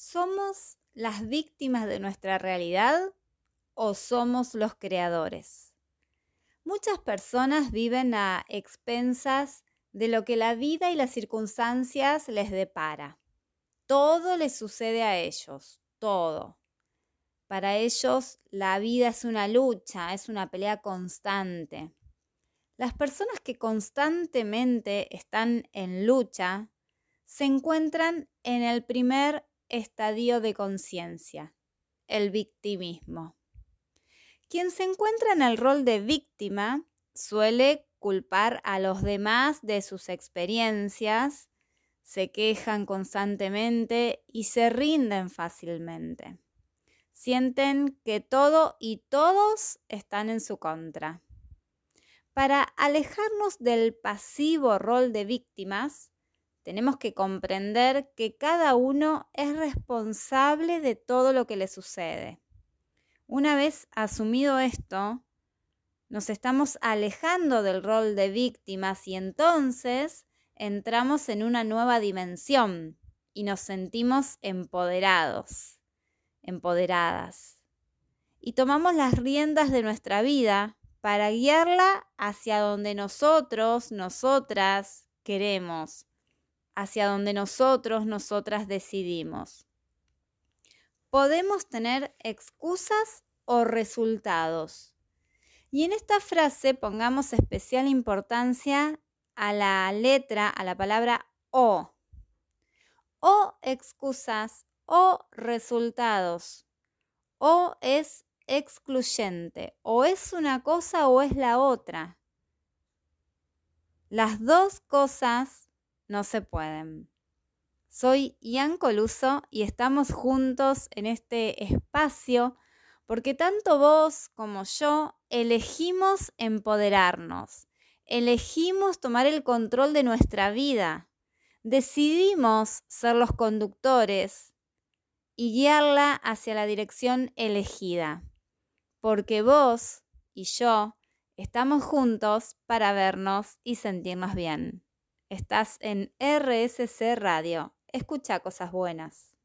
¿Somos las víctimas de nuestra realidad o somos los creadores? Muchas personas viven a expensas de lo que la vida y las circunstancias les depara. Todo les sucede a ellos, todo. Para ellos la vida es una lucha, es una pelea constante. Las personas que constantemente están en lucha se encuentran en el primer estadio de conciencia, el victimismo. Quien se encuentra en el rol de víctima suele culpar a los demás de sus experiencias, se quejan constantemente y se rinden fácilmente. Sienten que todo y todos están en su contra. Para alejarnos del pasivo rol de víctimas, tenemos que comprender que cada uno es responsable de todo lo que le sucede. Una vez asumido esto, nos estamos alejando del rol de víctimas y entonces entramos en una nueva dimensión y nos sentimos empoderados, empoderadas. Y tomamos las riendas de nuestra vida para guiarla hacia donde nosotros, nosotras queremos hacia donde nosotros, nosotras decidimos. Podemos tener excusas o resultados. Y en esta frase pongamos especial importancia a la letra, a la palabra o. O excusas o resultados. O es excluyente. O es una cosa o es la otra. Las dos cosas no se pueden. Soy Ian Coluso y estamos juntos en este espacio porque tanto vos como yo elegimos empoderarnos, elegimos tomar el control de nuestra vida, decidimos ser los conductores y guiarla hacia la dirección elegida, porque vos y yo estamos juntos para vernos y sentirnos bien. Estás en RSC Radio. Escucha cosas buenas.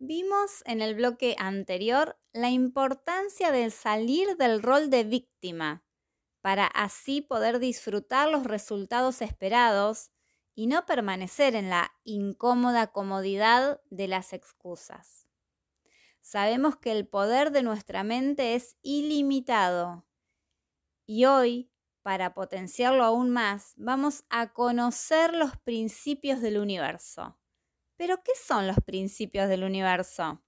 Vimos en el bloque anterior la importancia de salir del rol de víctima para así poder disfrutar los resultados esperados y no permanecer en la incómoda comodidad de las excusas. Sabemos que el poder de nuestra mente es ilimitado y hoy para potenciarlo aún más, vamos a conocer los principios del universo. Pero, ¿qué son los principios del universo?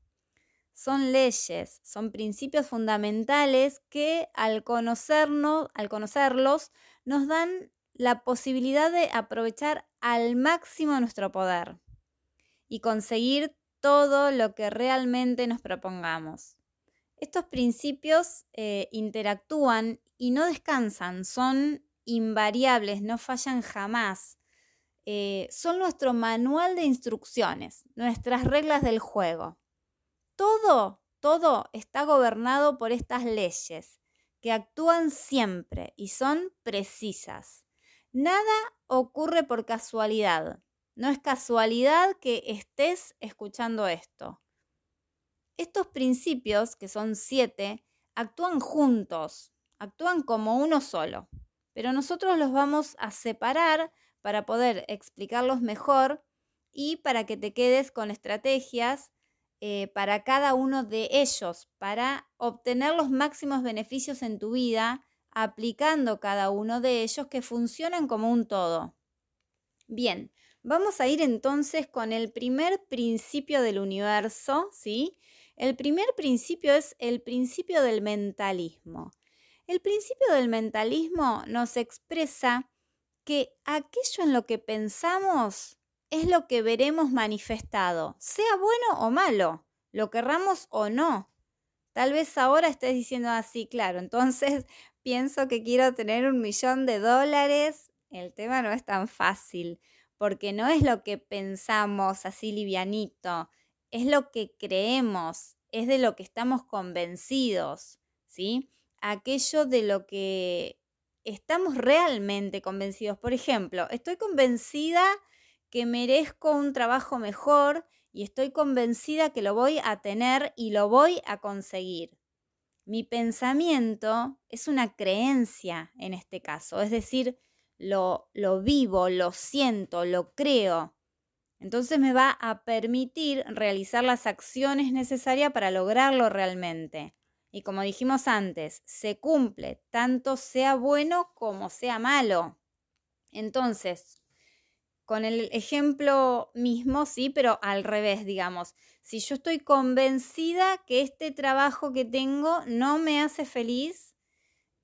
Son leyes, son principios fundamentales que al conocernos, al conocerlos, nos dan la posibilidad de aprovechar al máximo nuestro poder y conseguir todo lo que realmente nos propongamos. Estos principios eh, interactúan y no descansan, son invariables, no fallan jamás. Eh, son nuestro manual de instrucciones, nuestras reglas del juego. Todo, todo está gobernado por estas leyes que actúan siempre y son precisas. Nada ocurre por casualidad. No es casualidad que estés escuchando esto. Estos principios, que son siete, actúan juntos, actúan como uno solo, pero nosotros los vamos a separar para poder explicarlos mejor y para que te quedes con estrategias eh, para cada uno de ellos, para obtener los máximos beneficios en tu vida, aplicando cada uno de ellos que funcionan como un todo. Bien, vamos a ir entonces con el primer principio del universo, ¿sí? El primer principio es el principio del mentalismo. El principio del mentalismo nos expresa que aquello en lo que pensamos es lo que veremos manifestado, sea bueno o malo, lo querramos o no. Tal vez ahora estés diciendo así, claro, entonces pienso que quiero tener un millón de dólares. El tema no es tan fácil, porque no es lo que pensamos así livianito, es lo que creemos, es de lo que estamos convencidos, ¿sí? aquello de lo que estamos realmente convencidos. Por ejemplo, estoy convencida que merezco un trabajo mejor y estoy convencida que lo voy a tener y lo voy a conseguir. Mi pensamiento es una creencia en este caso, es decir, lo, lo vivo, lo siento, lo creo. Entonces me va a permitir realizar las acciones necesarias para lograrlo realmente. Y como dijimos antes, se cumple, tanto sea bueno como sea malo. Entonces, con el ejemplo mismo, sí, pero al revés, digamos. Si yo estoy convencida que este trabajo que tengo no me hace feliz,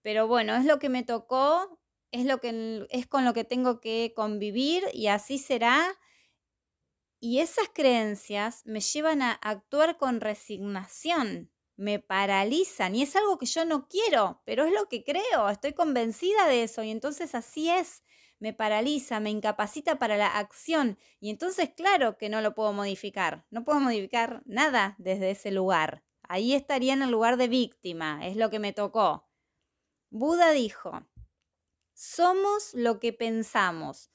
pero bueno, es lo que me tocó, es lo que es con lo que tengo que convivir y así será. Y esas creencias me llevan a actuar con resignación, me paralizan y es algo que yo no quiero, pero es lo que creo, estoy convencida de eso y entonces así es me paraliza, me incapacita para la acción y entonces claro que no lo puedo modificar, no puedo modificar nada desde ese lugar. Ahí estaría en el lugar de víctima, es lo que me tocó. Buda dijo, somos lo que pensamos.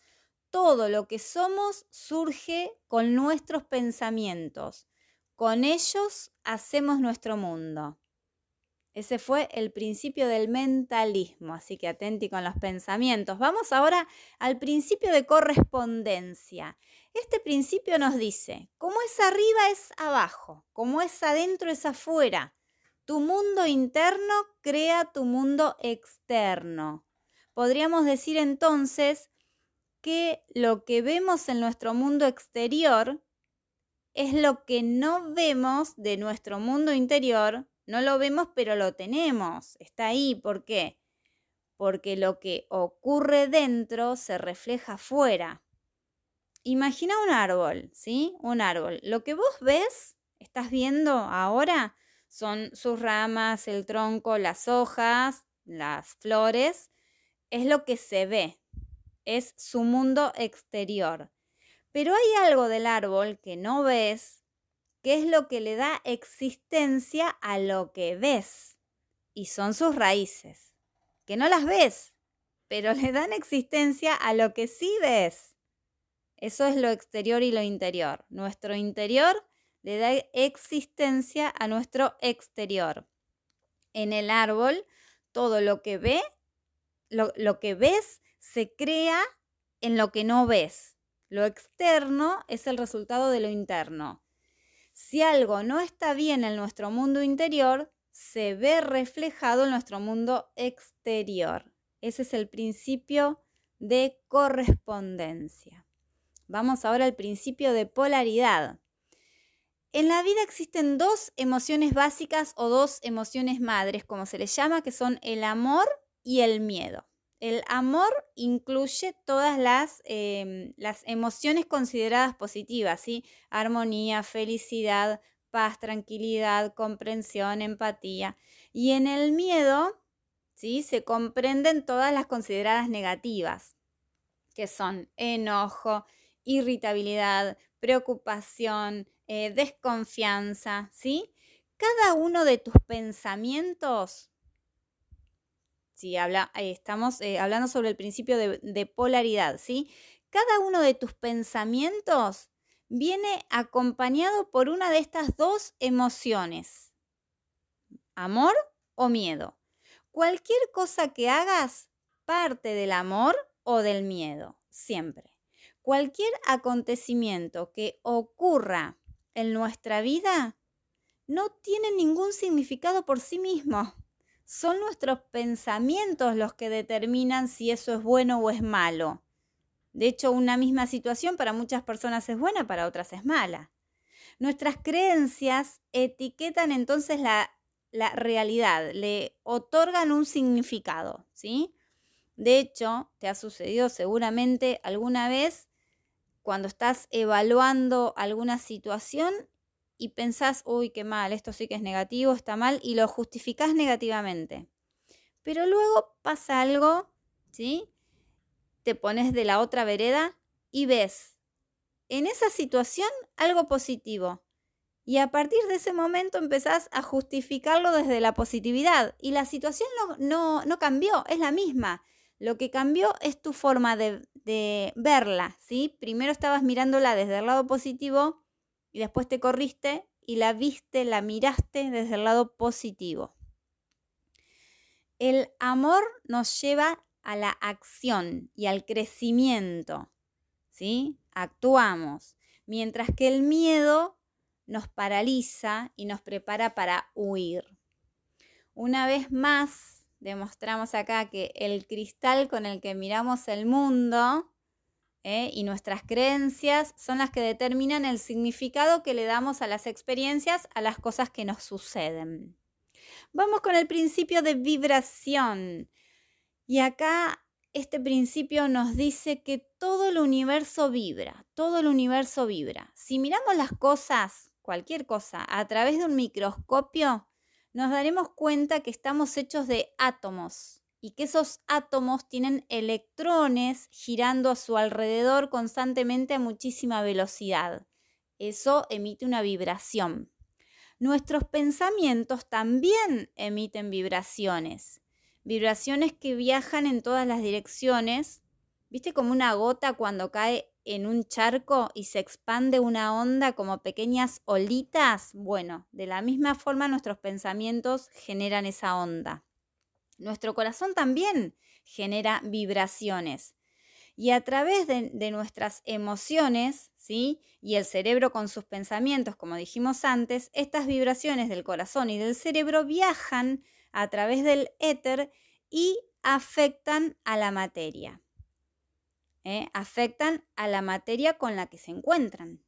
Todo lo que somos surge con nuestros pensamientos. Con ellos hacemos nuestro mundo. Ese fue el principio del mentalismo, así que atenti con los pensamientos. Vamos ahora al principio de correspondencia. Este principio nos dice, como es arriba es abajo, como es adentro es afuera. Tu mundo interno crea tu mundo externo. Podríamos decir entonces que lo que vemos en nuestro mundo exterior es lo que no vemos de nuestro mundo interior no lo vemos, pero lo tenemos. Está ahí. ¿Por qué? Porque lo que ocurre dentro se refleja afuera. Imagina un árbol, ¿sí? Un árbol. Lo que vos ves, estás viendo ahora, son sus ramas, el tronco, las hojas, las flores. Es lo que se ve. Es su mundo exterior. Pero hay algo del árbol que no ves, ¿Qué es lo que le da existencia a lo que ves. Y son sus raíces, que no las ves, pero le dan existencia a lo que sí ves. Eso es lo exterior y lo interior. Nuestro interior le da existencia a nuestro exterior. En el árbol, todo lo que ve, lo, lo que ves, se crea en lo que no ves. Lo externo es el resultado de lo interno. Si algo no está bien en nuestro mundo interior, se ve reflejado en nuestro mundo exterior. Ese es el principio de correspondencia. Vamos ahora al principio de polaridad. En la vida existen dos emociones básicas o dos emociones madres, como se les llama, que son el amor y el miedo. El amor incluye todas las, em, las emociones consideradas positivas, ¿sí? Armonía, felicidad, paz, tranquilidad, comprensión, empatía. Y en el miedo, ¿sí? Se comprenden todas las consideradas negativas, que son enojo, irritabilidad, preocupación, eh, desconfianza, ¿sí? Cada uno de tus pensamientos habla, eh, estamos eh, hablando sobre el principio de, de polaridad, ¿sí? Cada uno de tus pensamientos viene acompañado por una de estas dos emociones, amor o miedo. Cualquier cosa que hagas parte del amor o del miedo, siempre. Cualquier acontecimiento que ocurra en nuestra vida no tiene ningún significado por sí mismo son nuestros pensamientos los que determinan si eso es bueno o es malo. De hecho, una misma situación para muchas personas es buena, para otras es mala. Nuestras creencias etiquetan entonces la, realidad, le otorgan un significado, ¿sí? De hecho, te ha sucedido seguramente alguna vez cuando estás evaluando alguna situación y pensás, uy, qué mal, esto sí que es negativo, está mal, y lo justificás negativamente. Pero luego pasa algo, ¿sí? Te pones de la otra vereda y ves en esa situación algo positivo. Y a partir de ese momento empezás a justificarlo desde la positividad. Y la situación no, no, cambió, es la misma. Lo que cambió es tu forma de, de verla, ¿sí? Primero estabas mirándola desde el lado positivo y después te corriste y la viste, la miraste desde el lado positivo. El amor nos lleva a la acción y al crecimiento, ¿sí? Actuamos, mientras que el miedo nos paraliza y nos prepara para huir. Una vez más, demostramos acá que el cristal con el que miramos el mundo ¿eh? y nuestras creencias son las que determinan el significado que le damos a las experiencias, a las cosas que nos suceden. Vamos con el principio de vibración. Y acá este principio nos dice que todo el universo vibra, todo el universo vibra. Si miramos las cosas, cualquier cosa, a través de un microscopio, nos daremos cuenta que estamos hechos de átomos y que esos átomos tienen electrones girando a su alrededor constantemente a muchísima velocidad. Eso emite una vibración. Nuestros pensamientos también emiten vibraciones, vibraciones que viajan en todas las direcciones. ¿Viste como una gota cuando cae en un charco y se expande una onda como pequeñas olitas, bueno, de la misma forma nuestros pensamientos generan esa onda. Nuestro corazón también genera vibraciones. Y a través de, nuestras emociones, ¿sí? Y el cerebro con sus pensamientos, como dijimos antes, estas vibraciones del corazón y del cerebro viajan a través del éter y afectan a la materia. ¿eh? afectan a la materia con la que se encuentran,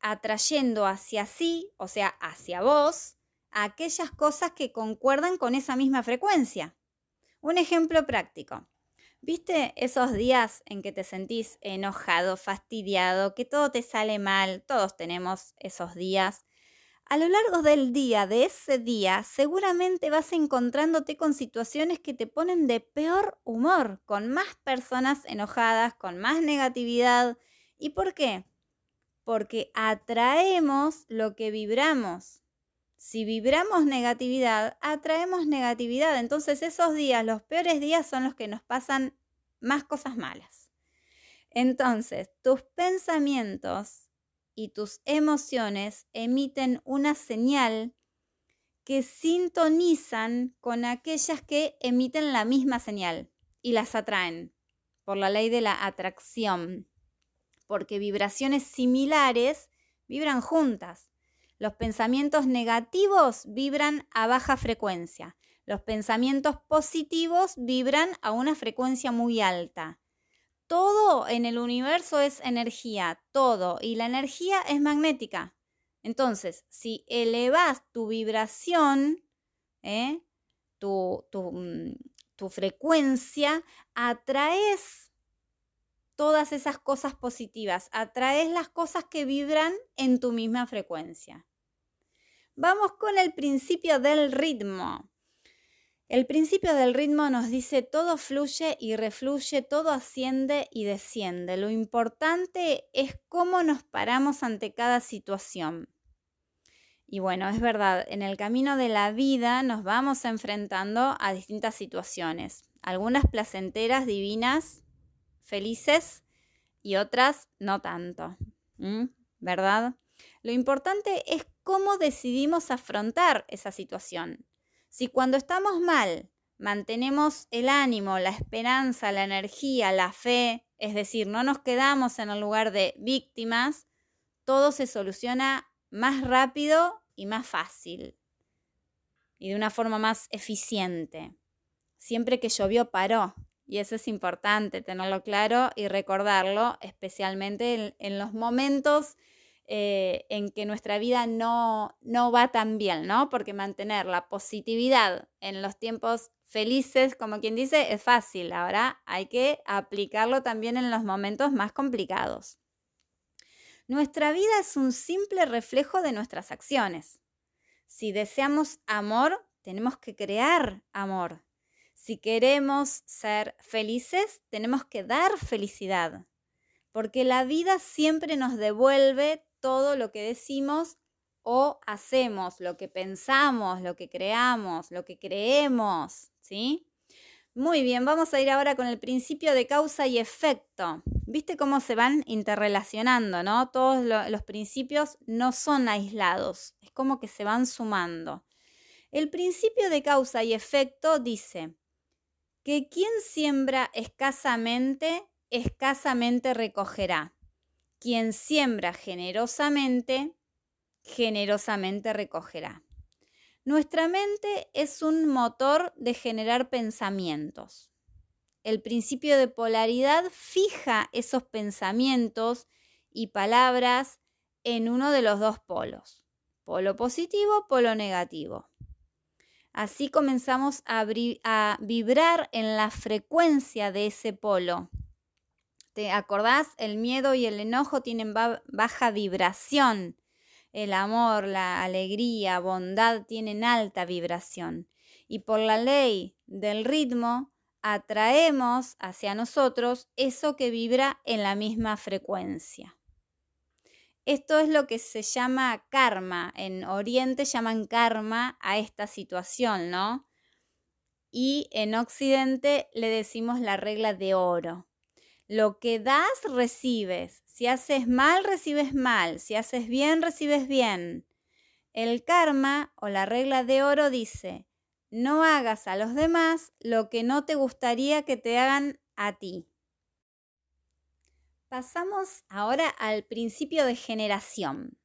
atrayendo hacia sí, o sea, hacia vos, aquellas cosas que concuerdan con esa misma frecuencia. Un ejemplo práctico. ¿Viste esos días en que te sentís enojado, fastidiado, que todo te sale mal? Todos tenemos esos días a lo largo del día, de ese día, seguramente vas encontrándote con situaciones que te ponen de peor humor, con más personas enojadas, con más negatividad. ¿Y por qué? Porque atraemos lo que vibramos. Si vibramos negatividad, atraemos negatividad. Entonces esos días, los peores días son los que nos pasan más cosas malas. Entonces, tus pensamientos y tus emociones emiten una señal que sintonizan con aquellas que emiten la misma señal y las atraen por la ley de la atracción, porque vibraciones similares vibran juntas. Los pensamientos negativos vibran a baja frecuencia, los pensamientos positivos vibran a una frecuencia muy alta todo en el universo es energía, todo, y la energía es magnética. Entonces, si elevas tu vibración, ¿eh? tu, mm, tu frecuencia, atraes todas esas cosas positivas, atraes las cosas que vibran en tu misma frecuencia. Vamos con el principio del ritmo. El principio del ritmo nos dice todo fluye y refluye, todo asciende y desciende. Lo importante es cómo nos paramos ante cada situación. Y bueno, es verdad, en el camino de la vida nos vamos enfrentando a distintas situaciones, algunas placenteras, divinas, felices y otras no tanto. ¿Verdad? Lo importante es cómo decidimos afrontar esa situación. Si cuando estamos mal mantenemos el ánimo, la esperanza, la energía, la fe, es decir, no nos quedamos en el lugar de víctimas, todo se soluciona más rápido y más fácil y de una forma más eficiente. Siempre que llovió paró y eso es importante tenerlo claro y recordarlo, especialmente en, los momentos eh, en que nuestra vida no, no va tan bien, ¿no? Porque mantener la positividad en los tiempos felices, como quien dice, es fácil. Ahora hay que aplicarlo también en los momentos más complicados. Nuestra vida es un simple reflejo de nuestras acciones. Si deseamos amor, tenemos que crear amor. Si queremos ser felices, tenemos que dar felicidad. Porque la vida siempre nos devuelve todo lo que decimos o hacemos, lo que pensamos, lo que creamos, lo que creemos, ¿sí? Muy bien, vamos a ir ahora con el principio de causa y efecto. ¿Viste cómo se van interrelacionando, no? Todos los principios no son aislados, es como que se van sumando. El principio de causa y efecto dice que quien siembra escasamente, escasamente recogerá. Quien siembra generosamente, generosamente recogerá. Nuestra mente es un motor de generar pensamientos. El principio de polaridad fija esos pensamientos y palabras en uno de los dos polos, polo positivo, polo negativo. Así comenzamos a, vibrar en la frecuencia de ese polo. ¿Te acordás? El miedo y el enojo tienen baja vibración el amor, la alegría, bondad tienen alta vibración. Y por la ley del ritmo, atraemos hacia nosotros eso que vibra en la misma frecuencia. Esto es lo que se llama karma. En Oriente llaman karma a esta situación, ¿no? Y en Occidente le decimos la regla de oro. Lo que das, recibes. Si haces mal, recibes mal. Si haces bien, recibes bien. El karma o la regla de oro dice, no hagas a los demás lo que no te gustaría que te hagan a ti. Pasamos ahora al principio de generación.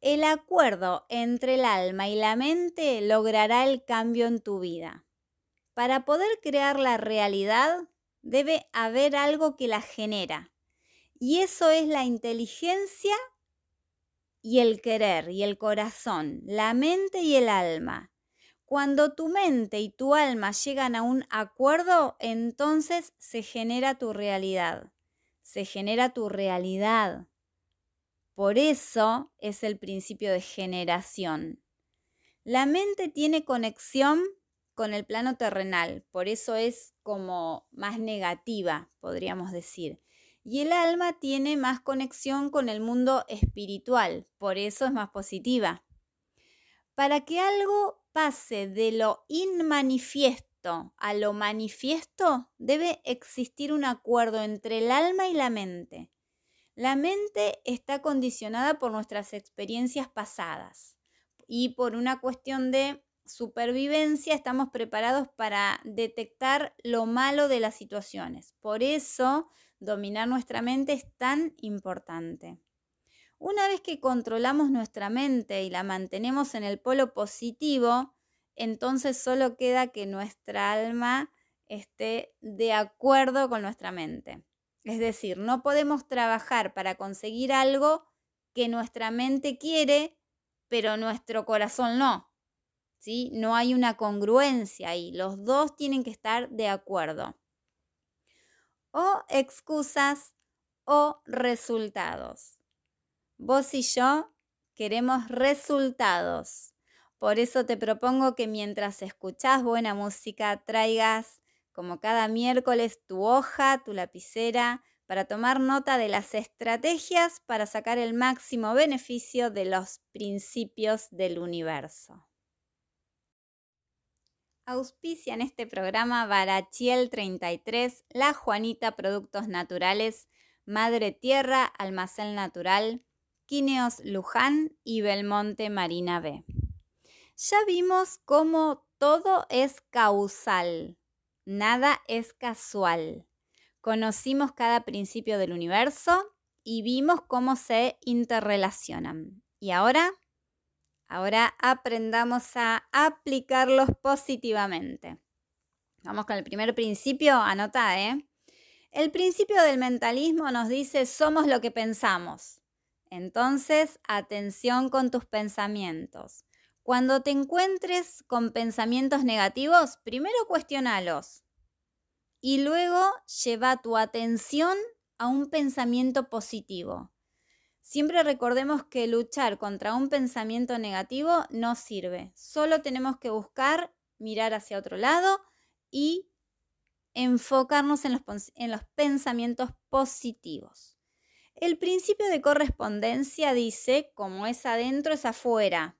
El acuerdo entre el alma y la mente logrará el cambio en tu vida. Para poder crear la realidad, debe haber algo que la genera. Y eso es la inteligencia y el querer y el corazón, la mente y el alma. Cuando tu mente y tu alma llegan a un acuerdo, entonces se genera tu realidad. Se genera tu realidad. Por eso es el principio de generación. La mente tiene conexión con el plano terrenal, por eso es como más negativa, podríamos decir y el alma tiene más conexión con el mundo espiritual, por eso es más positiva. Para que algo pase de lo inmanifiesto a lo manifiesto, debe existir un acuerdo entre el alma y la mente. La mente está condicionada por nuestras experiencias pasadas y por una cuestión de supervivencia estamos preparados para detectar lo malo de las situaciones. Por eso dominar nuestra mente es tan importante. Una vez que controlamos nuestra mente y la mantenemos en el polo positivo, entonces solo queda que nuestra alma esté de acuerdo con nuestra mente. Es decir, no podemos trabajar para conseguir algo que nuestra mente quiere, pero nuestro corazón no. ¿Sí? No hay una congruencia ahí. Los dos tienen que estar de acuerdo o excusas o resultados. Vos y yo queremos resultados. Por eso te propongo que mientras escuchás buena música traigas como cada miércoles tu hoja, tu lapicera, para tomar nota de las estrategias para sacar el máximo beneficio de los principios del universo. Auspicia en este programa Barachiel 33, La Juanita Productos Naturales, Madre Tierra, Almacén Natural, Quineos Luján y Belmonte Marina B. Ya vimos cómo todo es causal, nada es casual. Conocimos cada principio del universo y vimos cómo se interrelacionan. Y ahora Ahora aprendamos a aplicarlos positivamente. Vamos con el primer principio, anota, ¿eh? El principio del mentalismo nos dice somos lo que pensamos. Entonces, atención con tus pensamientos. Cuando te encuentres con pensamientos negativos, primero cuestionalos y luego lleva tu atención a un pensamiento positivo. Siempre recordemos que luchar contra un pensamiento negativo no sirve. Solo tenemos que buscar mirar hacia otro lado y enfocarnos en los, en los pensamientos positivos. El principio de correspondencia dice, como es adentro, es afuera.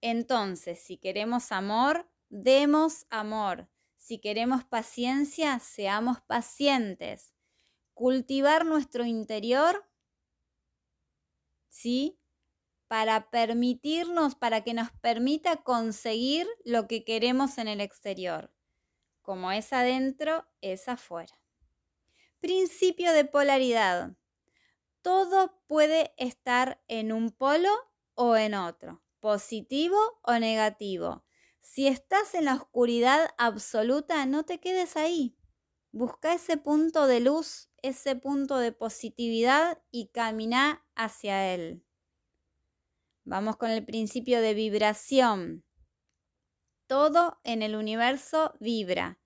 Entonces, si queremos amor, demos amor. Si queremos paciencia, seamos pacientes. Cultivar nuestro interior, ¿sí? Para permitirnos, para que nos permita conseguir lo que queremos en el exterior. Como es adentro, es afuera. Principio de polaridad. Todo puede estar en un polo o en otro, positivo o negativo. Si estás en la oscuridad absoluta, no te quedes ahí. Busca ese punto de luz, ese punto de positividad y camina hacia él. Vamos con el principio de vibración. Todo en el universo vibra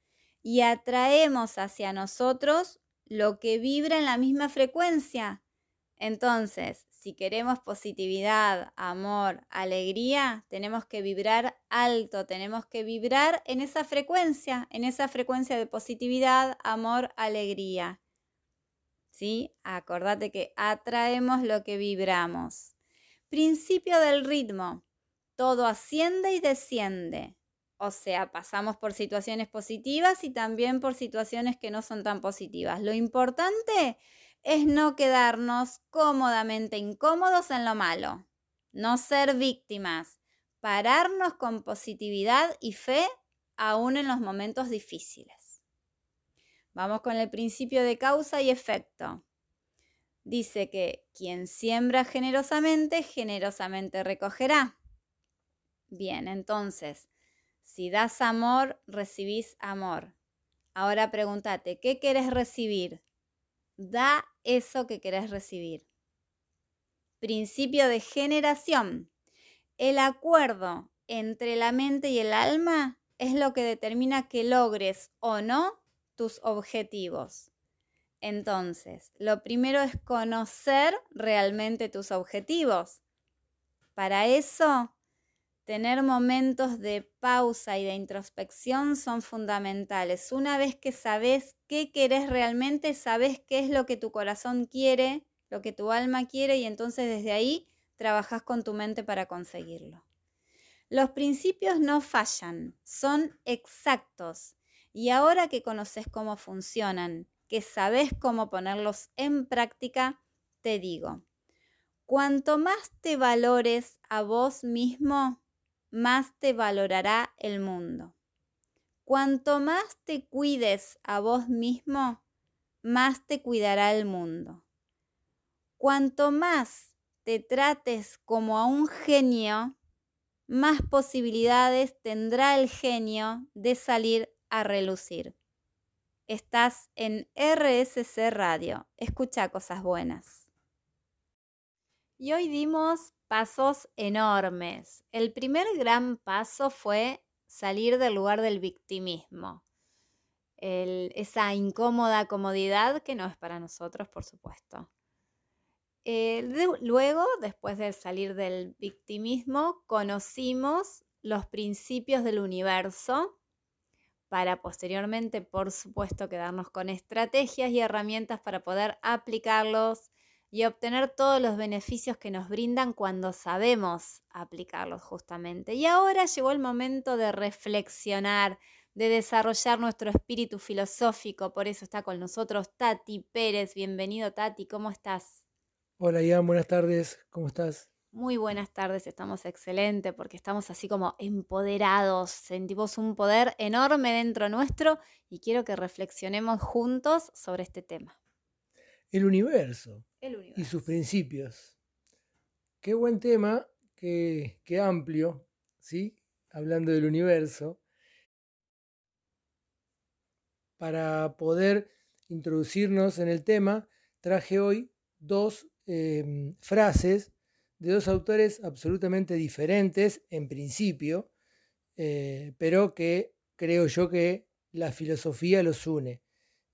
y atraemos hacia nosotros lo que vibra en la misma frecuencia. Entonces, si queremos positividad, amor, alegría, tenemos que vibrar alto, tenemos que vibrar en esa frecuencia, en esa frecuencia de positividad, amor, alegría. ¿Sí? Acordate que atraemos lo que vibramos. Principio del ritmo. Todo asciende y desciende. O sea, pasamos por situaciones positivas y también por situaciones que no son tan positivas. Lo importante es no quedarnos cómodamente incómodos en lo malo, no ser víctimas, pararnos con positividad y fe aún en los momentos difíciles. Vamos con el principio de causa y efecto. Dice que quien siembra generosamente, generosamente recogerá. Bien, entonces, si das amor, recibís amor. Ahora pregúntate, ¿qué quieres recibir? Da eso que querés recibir. Principio de generación. El acuerdo entre la mente y el alma es lo que determina que logres o no tus objetivos. Entonces, lo primero es conocer realmente tus objetivos. Para eso, tener momentos de pausa y de introspección son fundamentales. Una vez que sabes qué querés realmente, sabes qué es lo que tu corazón quiere, lo que tu alma quiere y entonces desde ahí trabajas con tu mente para conseguirlo. Los principios no fallan, son exactos. Y ahora que conoces cómo funcionan, que sabes cómo ponerlos en práctica, te digo, cuanto más te valores a vos mismo, más te valorará el mundo. Cuanto más te cuides a vos mismo, más te cuidará el mundo. Cuanto más te trates como a un genio, más posibilidades tendrá el genio de salir a relucir. Estás en RSC Radio. Escucha cosas buenas. Y hoy dimos pasos enormes. El primer gran paso fue salir del lugar del victimismo. esa incómoda comodidad que no es para nosotros, por supuesto. Eh, luego, después de salir del victimismo, conocimos los principios del universo para posteriormente, por supuesto, quedarnos con estrategias y herramientas para poder aplicarlos y obtener todos los beneficios que nos brindan cuando sabemos aplicarlos justamente. Y ahora llegó el momento de reflexionar, de desarrollar nuestro espíritu filosófico. Por eso está con nosotros Tati Pérez. Bienvenido Tati, ¿cómo estás? Hola Ian, buenas tardes, ¿cómo estás? Muy buenas tardes, estamos excelentes porque estamos así como empoderados, sentimos un poder enorme dentro nuestro y quiero que reflexionemos juntos sobre este tema el universo, y sus principios. Qué buen tema, qué, qué amplio, ¿sí? Hablando del universo. Para poder introducirnos en el tema, traje hoy dos em, frases de dos autores absolutamente diferentes en principio, eh, pero que creo yo que la filosofía los une.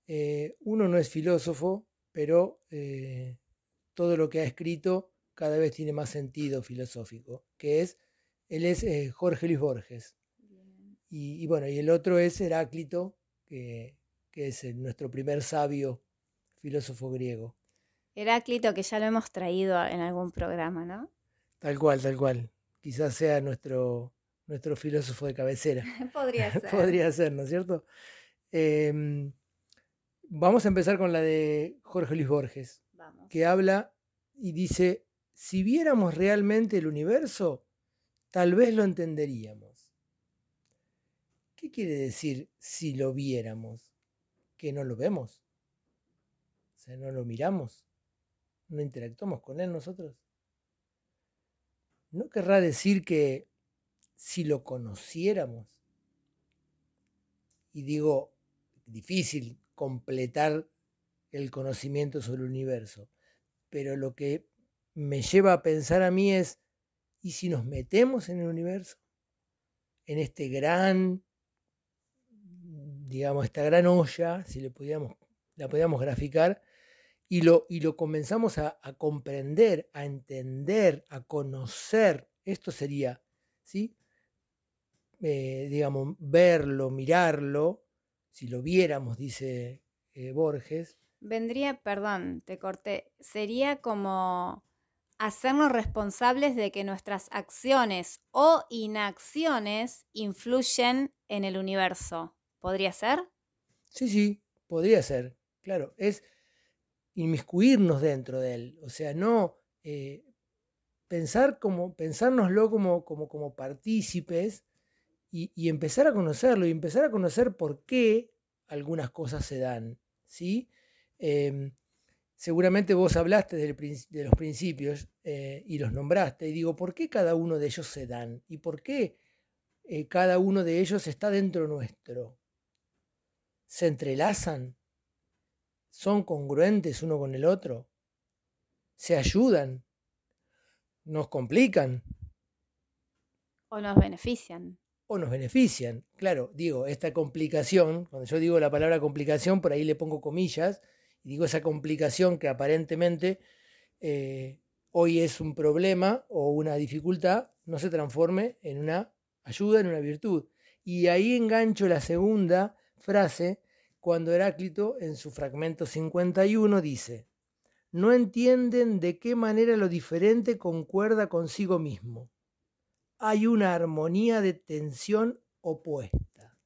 Eh, uno no es filósofo, pero eh, todo lo que ha escrito cada vez tiene más sentido filosófico, que es, él es Jorge Luis Borges. Y, bueno, y el otro es Heráclito, que, es nuestro primer sabio filósofo griego. Heráclito, que ya lo hemos traído en algún programa, ¿no? Tal cual, tal cual. Quizás sea nuestro nuestro filósofo de cabecera. Podría ser. Podría ser, ¿no es cierto? Em, vamos a empezar con la de Jorge Luis Borges, Vamos. que habla y dice, si viéramos realmente el universo, tal vez lo entenderíamos. ¿Qué quiere decir si lo viéramos? Que no lo vemos. O sea, no lo miramos. No interactuamos con él nosotros. ¿No querrá decir que si lo conociéramos? Y digo, difícil completar el conocimiento sobre el universo, pero lo que me lleva a pensar a mí es, ¿y si nos metemos en el universo? En este gran, digamos, esta gran olla, si le pudiéramos, la podíamos graficar, y lo, y lo comenzamos a, a, comprender, a entender, a conocer, esto sería, ¿sí? Eh, digamos, verlo, mirarlo, si lo viéramos, dice eh, Borges. Vendría, perdón, te corté, sería como hacernos responsables de que nuestras acciones o inacciones influyen en el universo. ¿Podría ser? Sí, sí, podría ser. Claro, es inmiscuirnos dentro de él. O sea, no eh, pensar como, pensárnoslo como, como, como partícipes y, empezar a conocerlo y empezar a conocer por qué algunas cosas se dan. ¿sí? Eh, seguramente vos hablaste de los principios eh, y los nombraste y digo, ¿por qué cada uno de ellos se dan? ¿Y por qué eh, cada uno de ellos está dentro nuestro? ¿Se entrelazan? ¿Son congruentes uno con el otro? ¿Se ayudan? ¿Nos complican? ¿O nos benefician? O nos benefician. Claro, digo, esta complicación, cuando yo digo la palabra complicación, por ahí le pongo comillas, y digo esa complicación que aparentemente eh, hoy es un problema o una dificultad, no se transforme en una ayuda, en una virtud. Y ahí engancho la segunda frase cuando Heráclito en su fragmento 51 dice, no entienden de qué manera lo diferente concuerda consigo mismo. Hay una armonía de tensión opuesta.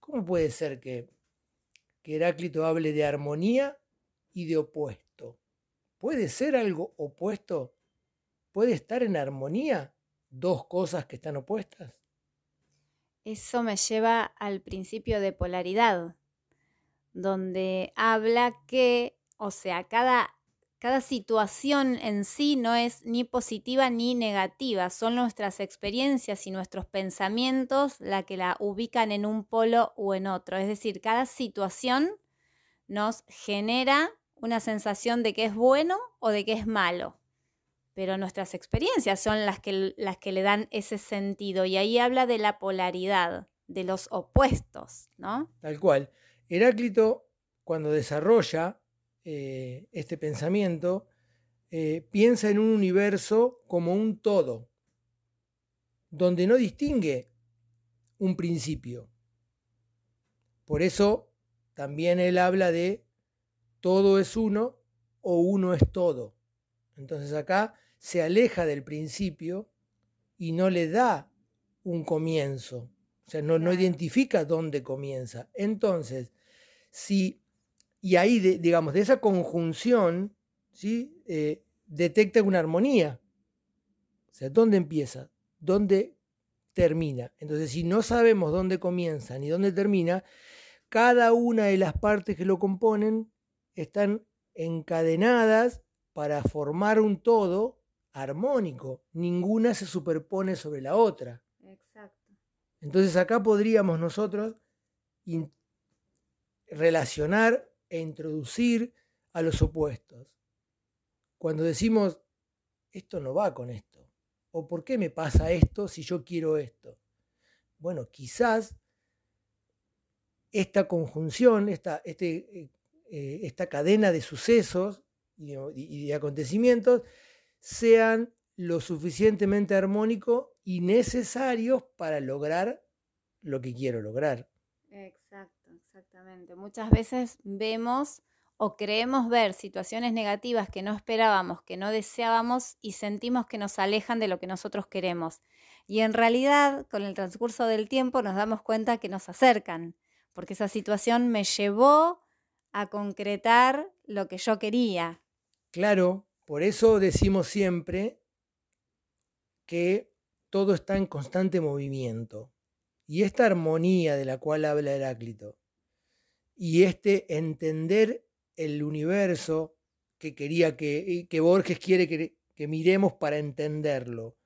¿Cómo puede ser que, que Heráclito hable de armonía y de opuesto? ¿Puede ser algo opuesto? ¿Puede estar en armonía dos cosas que están opuestas? Eso me lleva al principio de polaridad, donde habla que, o sea, cada, cada situación en sí no es ni positiva ni negativa, son nuestras experiencias y nuestros pensamientos la que la ubican en un polo o en otro. Es decir, cada situación nos genera una sensación de que es bueno o de que es malo pero nuestras experiencias son las que, las que le dan ese sentido. Y ahí habla de la polaridad, de los opuestos, ¿no? Tal cual. Heráclito, cuando desarrolla eh, este pensamiento, eh, piensa en un universo como un todo, donde no distingue un principio. Por eso también él habla de todo es uno o uno es todo. Entonces acá se aleja del principio y no le da un comienzo. O sea, no, no identifica dónde comienza. Entonces, si, y ahí, de, digamos, de esa conjunción, ¿sí? Eh, detecta una armonía. O sea, ¿dónde empieza? ¿Dónde termina? Entonces, si no sabemos dónde comienza ni dónde termina, cada una de las partes que lo componen están encadenadas para formar un todo armónico, ninguna se superpone sobre la otra. Exacto. Entonces acá podríamos nosotros relacionar e introducir a los opuestos. Cuando decimos, esto no va con esto, o por qué me pasa esto si yo quiero esto. Bueno, quizás esta conjunción, esta, este, eh, esta cadena de sucesos y de, y de acontecimientos, sean lo suficientemente armónicos y necesarios para lograr lo que quiero lograr. Exacto, exactamente. Muchas veces vemos o creemos ver situaciones negativas que no esperábamos, que no deseábamos y sentimos que nos alejan de lo que nosotros queremos. Y en realidad, con el transcurso del tiempo, nos damos cuenta que nos acercan, porque esa situación me llevó a concretar lo que yo quería. Claro, por eso decimos siempre que todo está en constante movimiento. Y esta armonía de la cual habla Heráclito, y este entender el universo que quería que, que Borges quiere que, que miremos para entenderlo,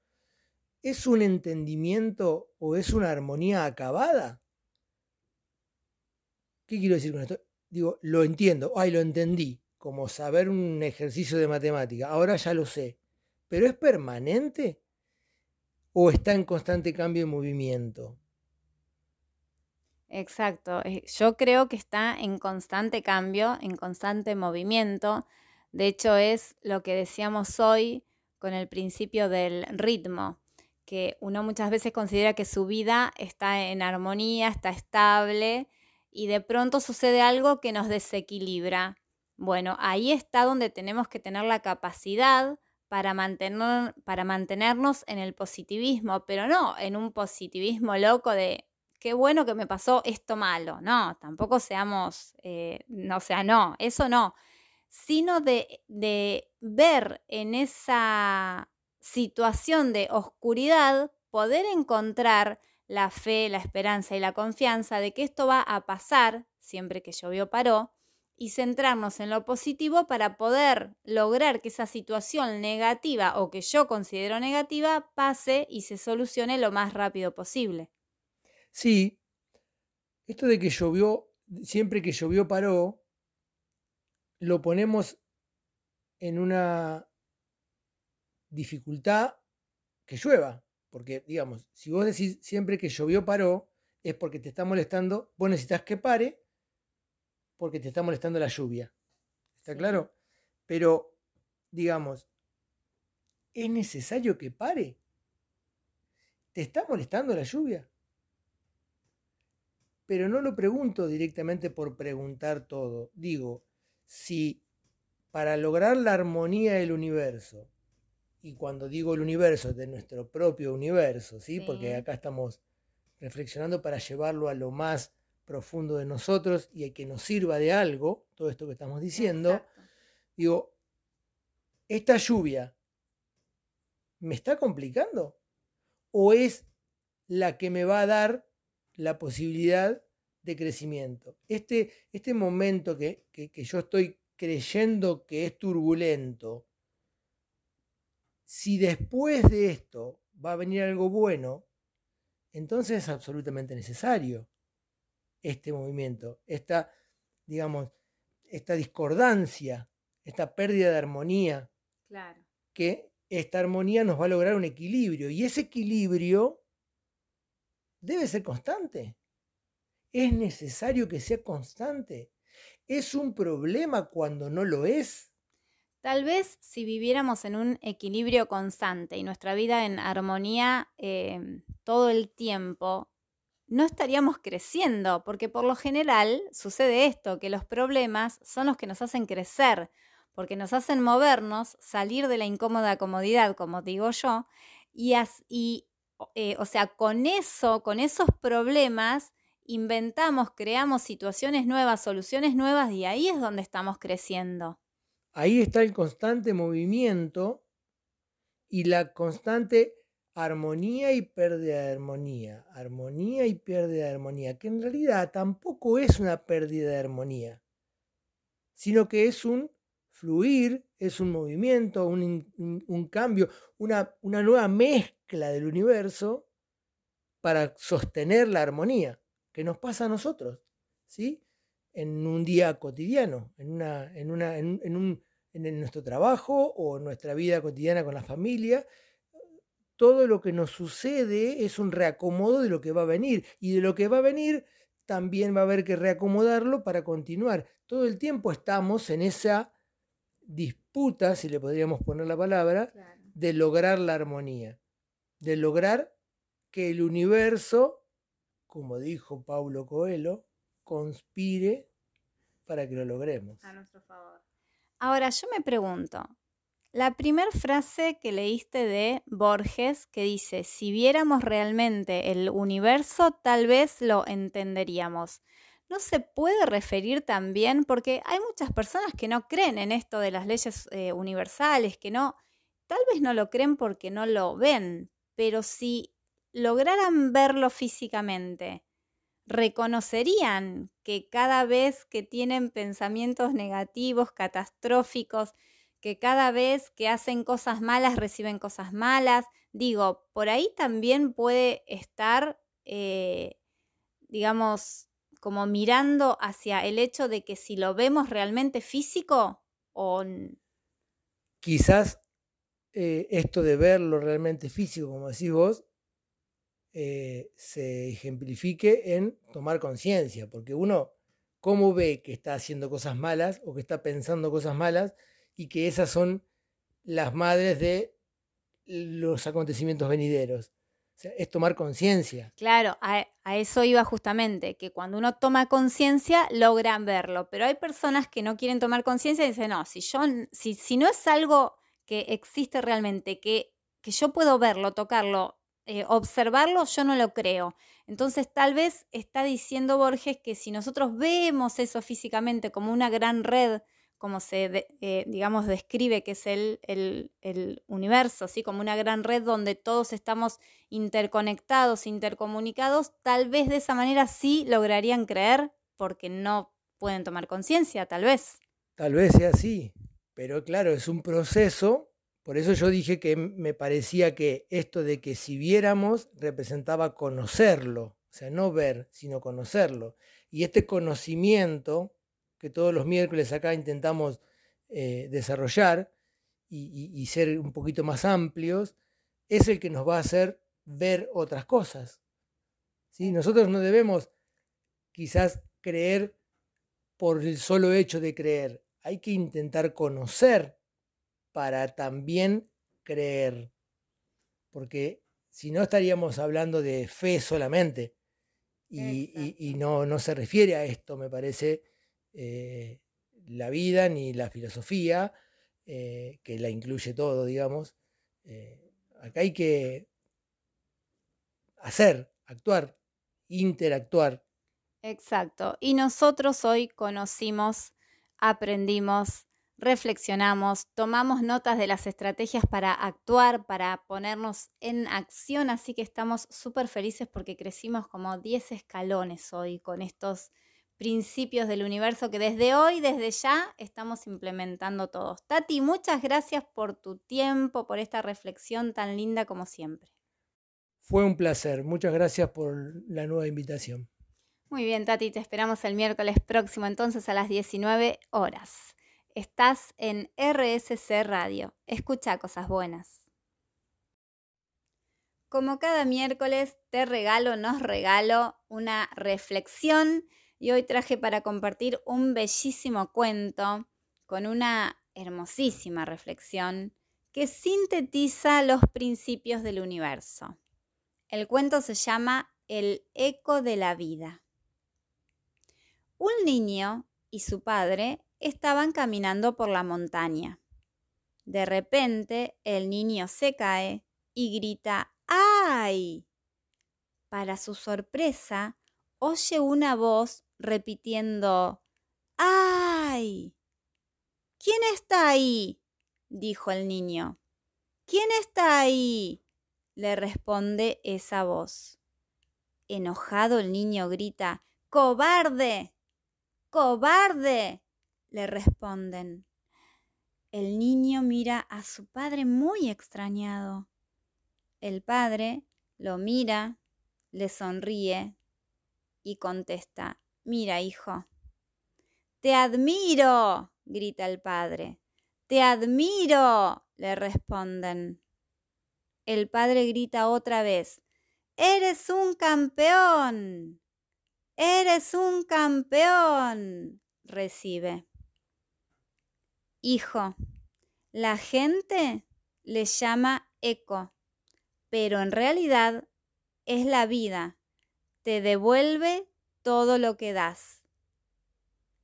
¿es un entendimiento o es una armonía acabada? ¿Qué quiero decir con esto? Digo, lo entiendo, ay, lo entendí, como saber un ejercicio de matemática, ahora ya lo sé, pero ¿es permanente o está en constante cambio y movimiento? Exacto, eh, yo creo que está en constante cambio, en constante movimiento. De hecho, es lo que decíamos hoy con el principio del ritmo, que uno muchas veces considera que su vida está en armonía, está estable y de pronto sucede algo que nos desequilibra. Bueno, ahí está donde tenemos que tener la capacidad para, mantener, para mantenernos en el positivismo, pero no en un positivismo loco de qué bueno que me pasó esto malo. No, tampoco seamos, eh, no, sea, no, eso no, sino de, de ver en esa situación de oscuridad, poder encontrar la fe, la esperanza y la confianza de que esto va a pasar siempre que llovió paró y centrarnos en lo positivo para poder lograr que esa situación negativa o que yo considero negativa pase y se solucione lo más rápido posible. Sí, esto de que llovió, siempre que llovió paró, lo ponemos en una dificultad que llueva. Porque, digamos, si vos decís siempre que llovió paró, es porque te está molestando, vos necesitas que pare porque te está molestando la lluvia. ¿Está claro? Pero, digamos, ¿es necesario que pare? ¿Te está molestando la lluvia? pero no lo pregunto directamente por preguntar todo. Digo, si para lograr la armonía del universo, y cuando digo el universo, de nuestro propio universo, ¿sí? Porque acá estamos reflexionando para llevarlo a lo más profundo de nosotros y a que nos sirva de algo, todo esto que estamos diciendo, digo, esta lluvia, ¿me está complicando? ¿O es la que me va a dar la posibilidad de crecimiento. Este, este momento que, yo estoy creyendo que es turbulento, si después de esto va a venir algo bueno, entonces es absolutamente necesario este movimiento, esta, digamos, esta discordancia, esta pérdida de armonía. Claro. Que esta armonía nos va a lograr un equilibrio. Y ese equilibrio debe ser constante. Es necesario que sea constante. Es un problema cuando no lo es. Tal vez si viviéramos en un equilibrio constante y nuestra vida en armonía em, todo el tiempo, no estaríamos creciendo, porque por lo general sucede esto, que los problemas son los que nos hacen crecer, porque nos hacen movernos, salir de la incómoda comodidad, como digo yo, y, y eh, o sea, con eso, con esos problemas, inventamos, creamos situaciones nuevas, soluciones nuevas y ahí es donde estamos creciendo. Ahí está el constante movimiento y la constante armonía y pérdida de armonía, armonía y pérdida de armonía, que en realidad tampoco es una pérdida de armonía, sino que es un fluir, es un movimiento, un, cambio, una, una nueva mezcla del universo para sostener la armonía que nos pasa a nosotros, ¿sí? En un día cotidiano, en, una, en, una, en, un, en nuestro trabajo o en nuestra vida cotidiana con la familia. Todo lo que nos sucede es un reacomodo de lo que va a venir y de lo que va a venir también va a haber que reacomodarlo para continuar. Todo el tiempo estamos en esa disputa, si le podríamos poner la palabra, de lograr la armonía, de lograr que el universo, como dijo Paulo Coelho, conspire para que lo logremos. A nuestro favor. Ahora, yo me pregunto, la primera frase que leíste de Borges que dice, si viéramos realmente el universo, tal vez lo entenderíamos. ¿No se puede referir también, porque hay muchas personas que no creen en esto de las leyes eh, universales, que no, tal vez no lo creen porque no lo ven, pero si lograran verlo físicamente, reconocerían que cada vez que tienen pensamientos negativos, catastróficos, que cada vez que hacen cosas malas reciben cosas malas. Digo, por ahí también puede estar, eh, digamos, como mirando hacia el hecho de que si lo vemos realmente físico o... Quizás eh, esto de verlo realmente físico, como decís vos, eh, se ejemplifique en tomar conciencia, porque uno, ¿cómo ve que está haciendo cosas malas o que está pensando cosas malas y que esas son las madres de los acontecimientos venideros? Es tomar conciencia. Claro, a, eso iba justamente, que cuando uno toma conciencia logran verlo, pero hay personas que no quieren tomar conciencia y dicen, no, si, yo, si, si no es algo que existe realmente, que, que yo puedo verlo, tocarlo, eh, observarlo, yo no lo creo. Entonces tal vez está diciendo Borges que si nosotros vemos eso físicamente como una gran red, como se, eh, digamos, describe que es el, el, universo, ¿sí? como una gran red donde todos estamos interconectados, intercomunicados, tal vez de esa manera sí lograrían creer porque no pueden tomar conciencia, tal vez. Tal vez sea así, pero claro, es un proceso por eso yo dije que me parecía que esto de que si viéramos representaba conocerlo, o sea, no ver, sino conocerlo. Y este conocimiento que todos los miércoles acá intentamos eh, desarrollar y, ser un poquito más amplios, es el que nos va a hacer ver otras cosas. ¿sí? Nosotros no debemos quizás creer por el solo hecho de creer, hay que intentar conocer para también creer. Porque si no estaríamos hablando de fe solamente. Y, no, no, se refiere a esto, me parece, eh, la vida ni la filosofía, eh, que la incluye todo, digamos. Eh, acá hay que hacer, actuar, interactuar. Exacto. Y nosotros hoy conocimos, aprendimos, reflexionamos, tomamos notas de las estrategias para actuar, para ponernos en acción, así que estamos súper felices porque crecimos como 10 escalones hoy con estos principios del universo que desde hoy, desde ya, estamos implementando todos. Tati, muchas gracias por tu tiempo, por esta reflexión tan linda como siempre. Fue un placer, muchas gracias por la nueva invitación. Muy bien, Tati, te esperamos el miércoles próximo entonces a las 19 horas. Estás en RSC Radio. Escucha cosas buenas. Como cada miércoles, te regalo, nos regalo una reflexión y hoy traje para compartir un bellísimo cuento con una hermosísima reflexión que sintetiza los principios del universo. El cuento se llama El eco de la vida. Un niño y su padre estaban caminando por la montaña. De repente el niño se cae y grita ¡Ay! Para su sorpresa, oye una voz repitiendo ¡Ay! ¿Quién está ahí? dijo el niño. ¿Quién está ahí? le responde esa voz. Enojado el niño grita ¡Cobarde! ¡Cobarde! le responden. El niño mira a su padre muy extrañado. El padre lo mira, le sonríe y contesta, mira, hijo. Te admiro, grita el padre. Te admiro, le responden. El padre grita otra vez, Eres un campeón. Eres un campeón. recibe. Hijo, la gente le llama eco, pero en realidad es la vida. Te devuelve todo lo que das.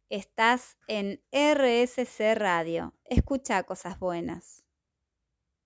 Estás en RSC Radio. Escucha cosas buenas.